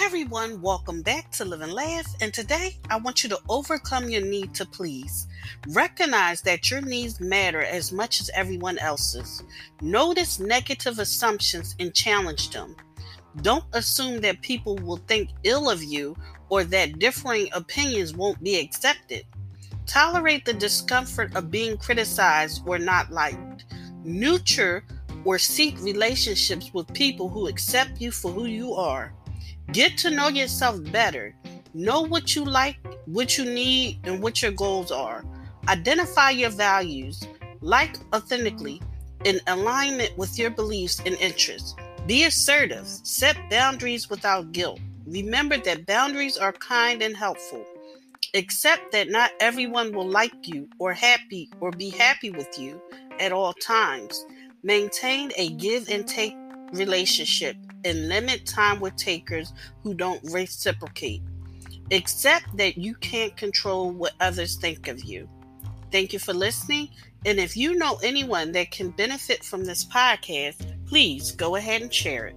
Everyone, welcome back to Live and Laugh. And today I want you to overcome your need to please. Recognize that your needs matter as much as everyone else's. Notice negative assumptions and challenge them. Don't assume that people will think ill of you or that differing opinions won't be accepted. Tolerate the discomfort of being criticized or not liked. Nurture or seek relationships with people who accept you for who you are. Get to know yourself better. Know what you like, what you need, and what your goals are. Identify your values. Like authentically in alignment with your beliefs and interests. Be assertive. Set boundaries without guilt. Remember that boundaries are kind and helpful. Accept that not everyone will like you or happy or be happy with you at all times. Maintain a give and take relationship and limit time with takers who don't reciprocate. Accept that you can't control what others think of you. Thank you for listening. And if you know anyone that can benefit from this podcast, please go ahead and share it.